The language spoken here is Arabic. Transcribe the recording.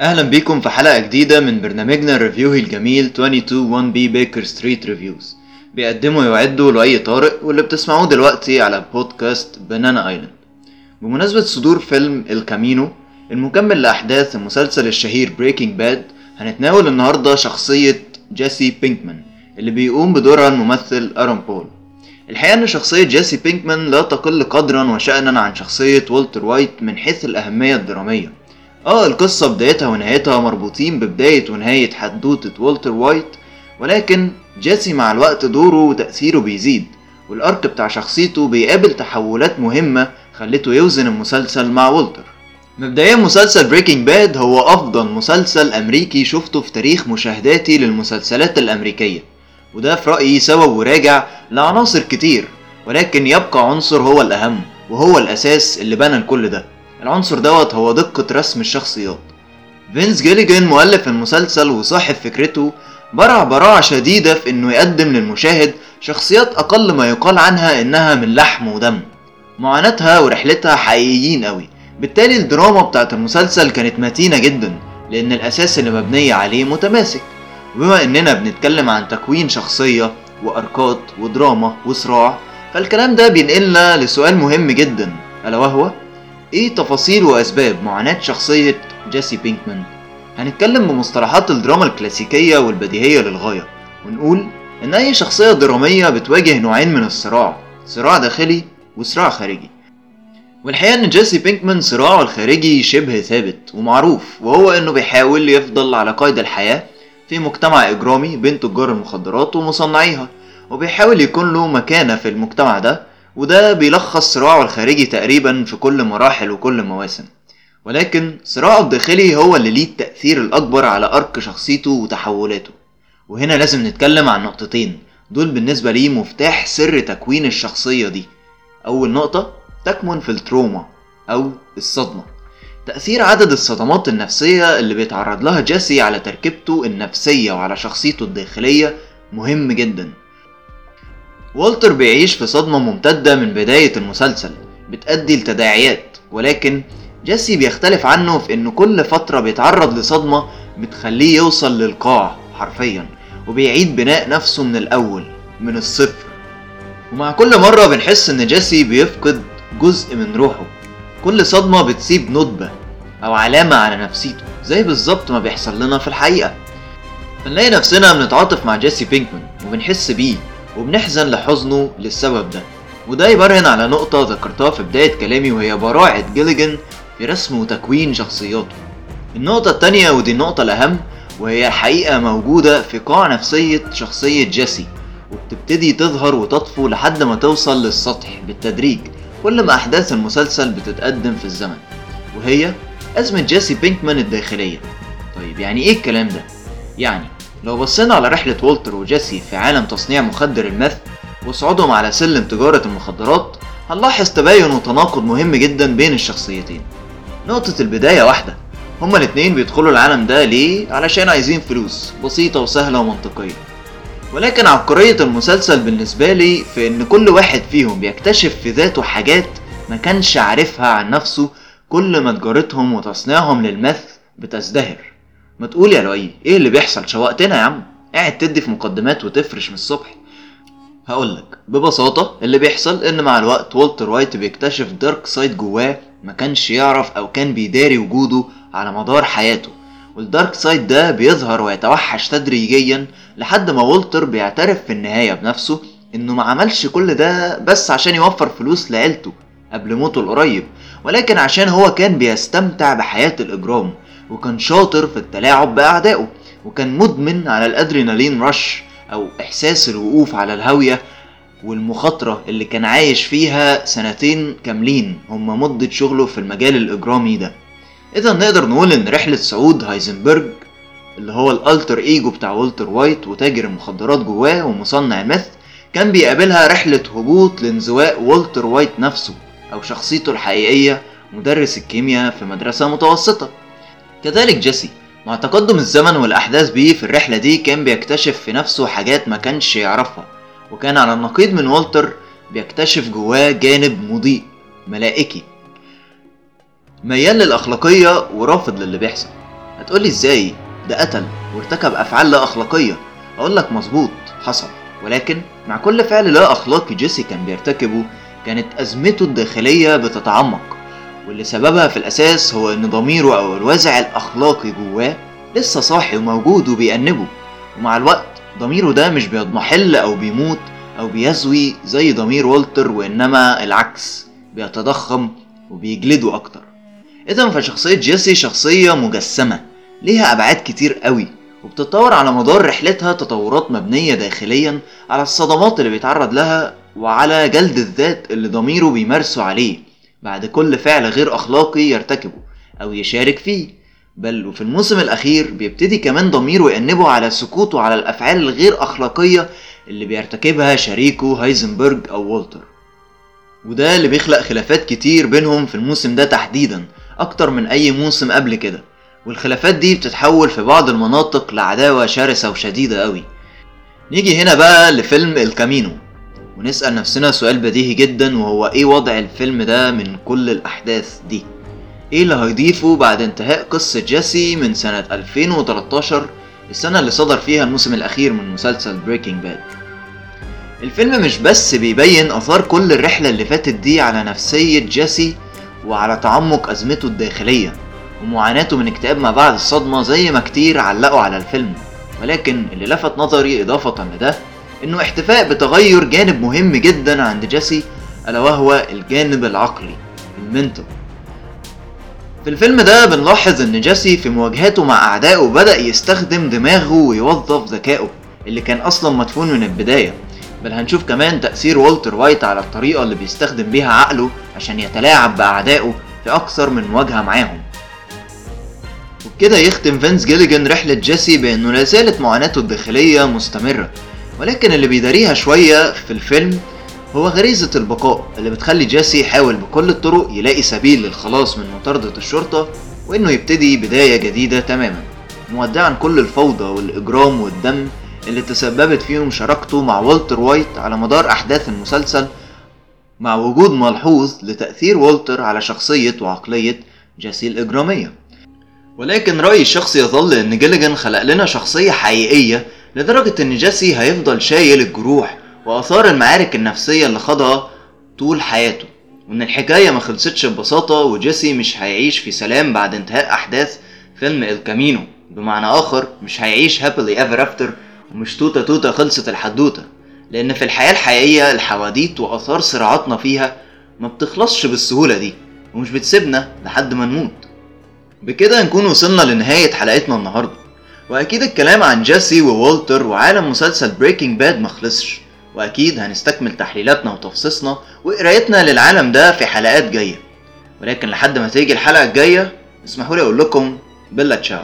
أهلا بيكم في حلقة جديدة من برنامجنا الريفيوهي الجميل 221 B Baker Street Reviews بيقدموا يعدوا لأي طارئ واللي بتسمعوه دلوقتي على بودكاست Banana Island بمناسبة صدور فيلم El Camino المكمل لأحداث المسلسل الشهير Breaking Bad هنتناول النهاردة شخصية جيسي بينكمان اللي بيقوم بدورها الممثل أرون بول الحقيقة إن شخصية جيسي بينكمان لا تقل قدرا وشأنا عن شخصية والتر وايت من حيث الأهمية الدرامية. آه القصة بدايتها ونهايتها مربوطين ببداية ونهاية حدوتة والتر وايت ولكن جيسي مع الوقت دوره وتأثيره بيزيد وال arc بتاع شخصيته بيقابل تحولات مهمة خلته يوزن المسلسل مع والتر. مبدئيا مسلسل بريكنج باد هو أفضل مسلسل أمريكي شفته في تاريخ مشاهداتي للمسلسلات الأمريكية وده في رأيي سبب وراجع لعناصر كتير ولكن يبقى عنصر هو الأهم وهو الأساس اللي بنى الكل ده. العنصر دوت هو دقة رسم الشخصيات. فينس جيليجان مؤلف المسلسل وصاحب فكرته برع براعة شديدة في إنه يقدم للمشاهد شخصيات أقل ما يقال عنها إنها من لحم ودم. معاناتها ورحلتها حقيقيين قوي. بالتالي الدراما بتاعت المسلسل كانت متينة جدا لأن الأساس اللي مبنية عليه متماسك. وبما إننا بنتكلم عن تكوين شخصية واركات ودراما وصراع فالكلام ده بينقلنا لسؤال مهم جدا ألا وهو؟ إيه تفاصيل وأسباب معاناة شخصية جيسي بينكمان؟ هنتكلم بمصطلحات الدراما الكلاسيكية والبديهية للغاية ونقول إن أي شخصية درامية بتواجه نوعين من الصراع صراع داخلي وصراع خارجي. والحقيقة إن جيسي بينكمان صراعه الخارجي شبه ثابت ومعروف وهو إنه بيحاول يفضل على قيد الحياة في مجتمع إجرامي بين تجار المخدرات ومصنعيها وبيحاول يكون له مكانة في المجتمع ده وده بيلخص صراعه الخارجي تقريبا في كل مراحل وكل مواسم. ولكن صراعه الداخلي هو اللي ليه التأثير الأكبر على أرك شخصيته وتحولاته. وهنا لازم نتكلم عن نقطتين. دول بالنسبة لي مفتاح سر تكوين الشخصية دي. أول نقطة تكمن في التروما أو الصدمة. تأثير عدد الصدمات النفسية اللي بيتعرض لها جيسي على تركيبته النفسية وعلى شخصيته الداخلية مهم جدا. والتر بيعيش في صدمة ممتدة من بداية المسلسل بتأدي لتداعيات ولكن جيسي بيختلف عنه في انه كل فترة بيتعرض لصدمة بتخليه يوصل للقاع حرفيا وبيعيد بناء نفسه من الأول من الصفر. ومع كل مرة بنحس إن جيسي بيفقد جزء من روحه كل صدمة بتسيب ندبة أو علامة على نفسيته زي بالظبط ما بيحصل لنا في الحقيقة. بنلاقي نفسنا بنتعاطف مع جيسي بينكمان وبنحس بيه. وبنحزن لحزنه للسبب ده. وده يبرهن على نقطة ذكرتها في بداية كلامي وهي براعة جيليجان في رسم وتكوين شخصياته. النقطة التانية ودي النقطة الأهم وهي الحقيقة موجودة في قاع نفسية شخصية جيسي وبتبتدي تظهر وتطفو لحد ما توصل للسطح بالتدريج كل ما أحداث المسلسل بتتقدم في الزمن. وهي أزمة جيسي بينكمان الداخلية. طيب يعني إيه الكلام ده؟ يعني لو بصينا على رحلة والتر وجيسي في عالم تصنيع مخدر المث وصعودهم على سلم تجارة المخدرات هنلاحظ تباين وتناقض مهم جدا بين الشخصيتين. نقطة البداية واحدة. هما الاتنين بيدخلوا العالم ده ليه؟ علشان عايزين فلوس بسيطة وسهلة ومنطقية. ولكن عبقرية المسلسل بالنسبة لي في إن كل واحد فيهم بيكتشف في ذاته حاجات ما كانش عارفها عن نفسه كل ما تجارتهم وتصنيعهم لل meth بتزدهر. ما تقول يا لؤي إيه اللي بيحصل؟ شوقتنا يا عم. قاعد تدي في مقدمات وتفرش من الصبح. هقولك ببساطة اللي بيحصل إن مع الوقت والتر وايت بيكتشف dark side جواه ما كانش يعرف أو كان بيداري وجوده على مدار حياته. والدارك سايد ده بيظهر ويتوحش تدريجيا لحد ما والتر بيعترف في النهاية بنفسه إنه ما عملش كل ده بس عشان يوفر فلوس لعيلته قبل موته القريب ولكن عشان هو كان بيستمتع بحياة الإجرام. وكان شاطر في التلاعب بأعدائه وكان مدمن على الأدرينالين رش أو إحساس الوقوف على الهاوية والمخاطرة اللي كان عايش فيها سنتين كاملين هما مدة شغله في المجال الإجرامي ده. إذا نقدر نقول إن رحلة صعود هايزنبرج اللي هو ال alter ego بتاع والتر وايت وتاجر المخدرات جواه ومصنع ال meth كان بيقابلها رحلة هبوط لانزواء والتر وايت نفسه أو شخصيته الحقيقية مدرس الكيمياء في مدرسة متوسطة. كذلك جيسي مع تقدم الزمن والأحداث بيه في الرحلة دي كان بيكتشف في نفسه حاجات ما كانش يعرفها وكان على النقيض من والتر بيكتشف جواه جانب مضيء ملائكي. ميال للأخلاقية ورافض للي بيحصل. هتقولي إزاي؟ ده قتل وارتكب أفعال لا أخلاقية. أقول لك مظبوط حصل. ولكن مع كل فعل لا أخلاقي جيسي كان بيرتكبه كانت أزمته الداخلية بتتعمق. واللي سببها في الأساس هو إن ضميره أو الوازع الأخلاقي جواه لسه صاحي وموجود وبيأنبه. ومع الوقت ضميره ده مش بيضمحل أو بيموت أو بيزوي زي ضمير والتر وإنما العكس بيتضخم وبيجلده أكتر. اذا فشخصية جيسي شخصية مجسمة ليها أبعاد كتير قوي وبتتطور على مدار رحلتها تطورات مبنية داخليا على الصدمات اللي بيتعرض لها وعلى جلد الذات اللي ضميره بيمارسه عليه. بعد كل فعل غير أخلاقي يرتكبه أو يشارك فيه. بل وفي الموسم الأخير بيبتدي كمان ضميره يأنبه على سكوته على الأفعال الغير أخلاقية اللي بيرتكبها شريكه هايزنبرج أو والتر. وده اللي بيخلق خلافات كتير بينهم في الموسم ده تحديدا أكتر من أي موسم قبل كده. والخلافات دي بتتحول في بعض المناطق لعداوة شرسة وشديدة قوي نيجي هنا بقى لفيلم الكامينو. ونسأل نفسنا سؤال بديهي جدا وهو إيه وضع الفيلم ده من كل الأحداث دي؟ إيه اللي هيضيفه بعد انتهاء قصة جيسي من سنة 2013 السنة اللي صدر فيها الموسم الأخير من مسلسل بريكنج باد الفيلم مش بس بيبين آثار كل الرحلة اللي فاتت دي على نفسية جيسي وعلى تعمق أزمته الداخلية ومعاناته من اكتئاب ما بعد الصدمة زي ما كتير علقوا على الفيلم ولكن اللي لفت نظري إضافة لده إنه احتفاء بتغير جانب مهم جدا عند جيسي ألا وهو الجانب العقلي ال mental في الفيلم ده بنلاحظ إن جيسي في مواجهاته مع أعدائه بدأ يستخدم دماغه ويوظف ذكائه اللي كان أصلا مدفون من البداية. بل هنشوف كمان تأثير والتر وايت على الطريقة اللي بيستخدم بيها عقله عشان يتلاعب بأعدائه في أكثر من مواجهة معاهم. وبكده يختم فينس جيليجان رحلة جيسي بأنه لا زالت معاناته الداخلية مستمرة. ولكن اللي بيداريها شوية في الفيلم هو غريزة البقاء اللي بتخلي جيسي يحاول بكل الطرق يلاقي سبيل للخلاص من مطاردة الشرطة وإنه يبتدي بداية جديدة تماما مودعا كل الفوضى والإجرام والدم اللي تسببت فيهم شراكته مع والتر وايت على مدار أحداث المسلسل مع وجود ملحوظ لتأثير والتر على شخصية وعقلية جيسي الإجرامية. ولكن رأيي الشخصي يظل إن جيليجان خلق لنا شخصية حقيقية لدرجة إن جيسي هيفضل شايل الجروح وآثار المعارك النفسية اللي خاضها طول حياته وإن الحكاية ما خلصتش ببساطة وجيسي مش هيعيش في سلام بعد انتهاء أحداث فيلم الكامينو بمعنى آخر مش هيعيش happily ever after ومش توتة توتة خلصت الحدوتة لأن في الحياة الحقيقية الحواديت وآثار صراعاتنا فيها ما بتخلصش بالسهولة دي ومش بتسيبنا لحد ما نموت. بكده نكون وصلنا لنهاية حلقتنا النهاردة. وأكيد الكلام عن جيسي ووالتر وعالم مسلسل بريكنج باد مخلصش وأكيد هنستكمل تحليلاتنا وتفصيصنا وقرايتنا للعالم ده في حلقات جاية. ولكن لحد ما تيجي الحلقة الجاية اسمحوا لي أقول لكم بلا تشاو.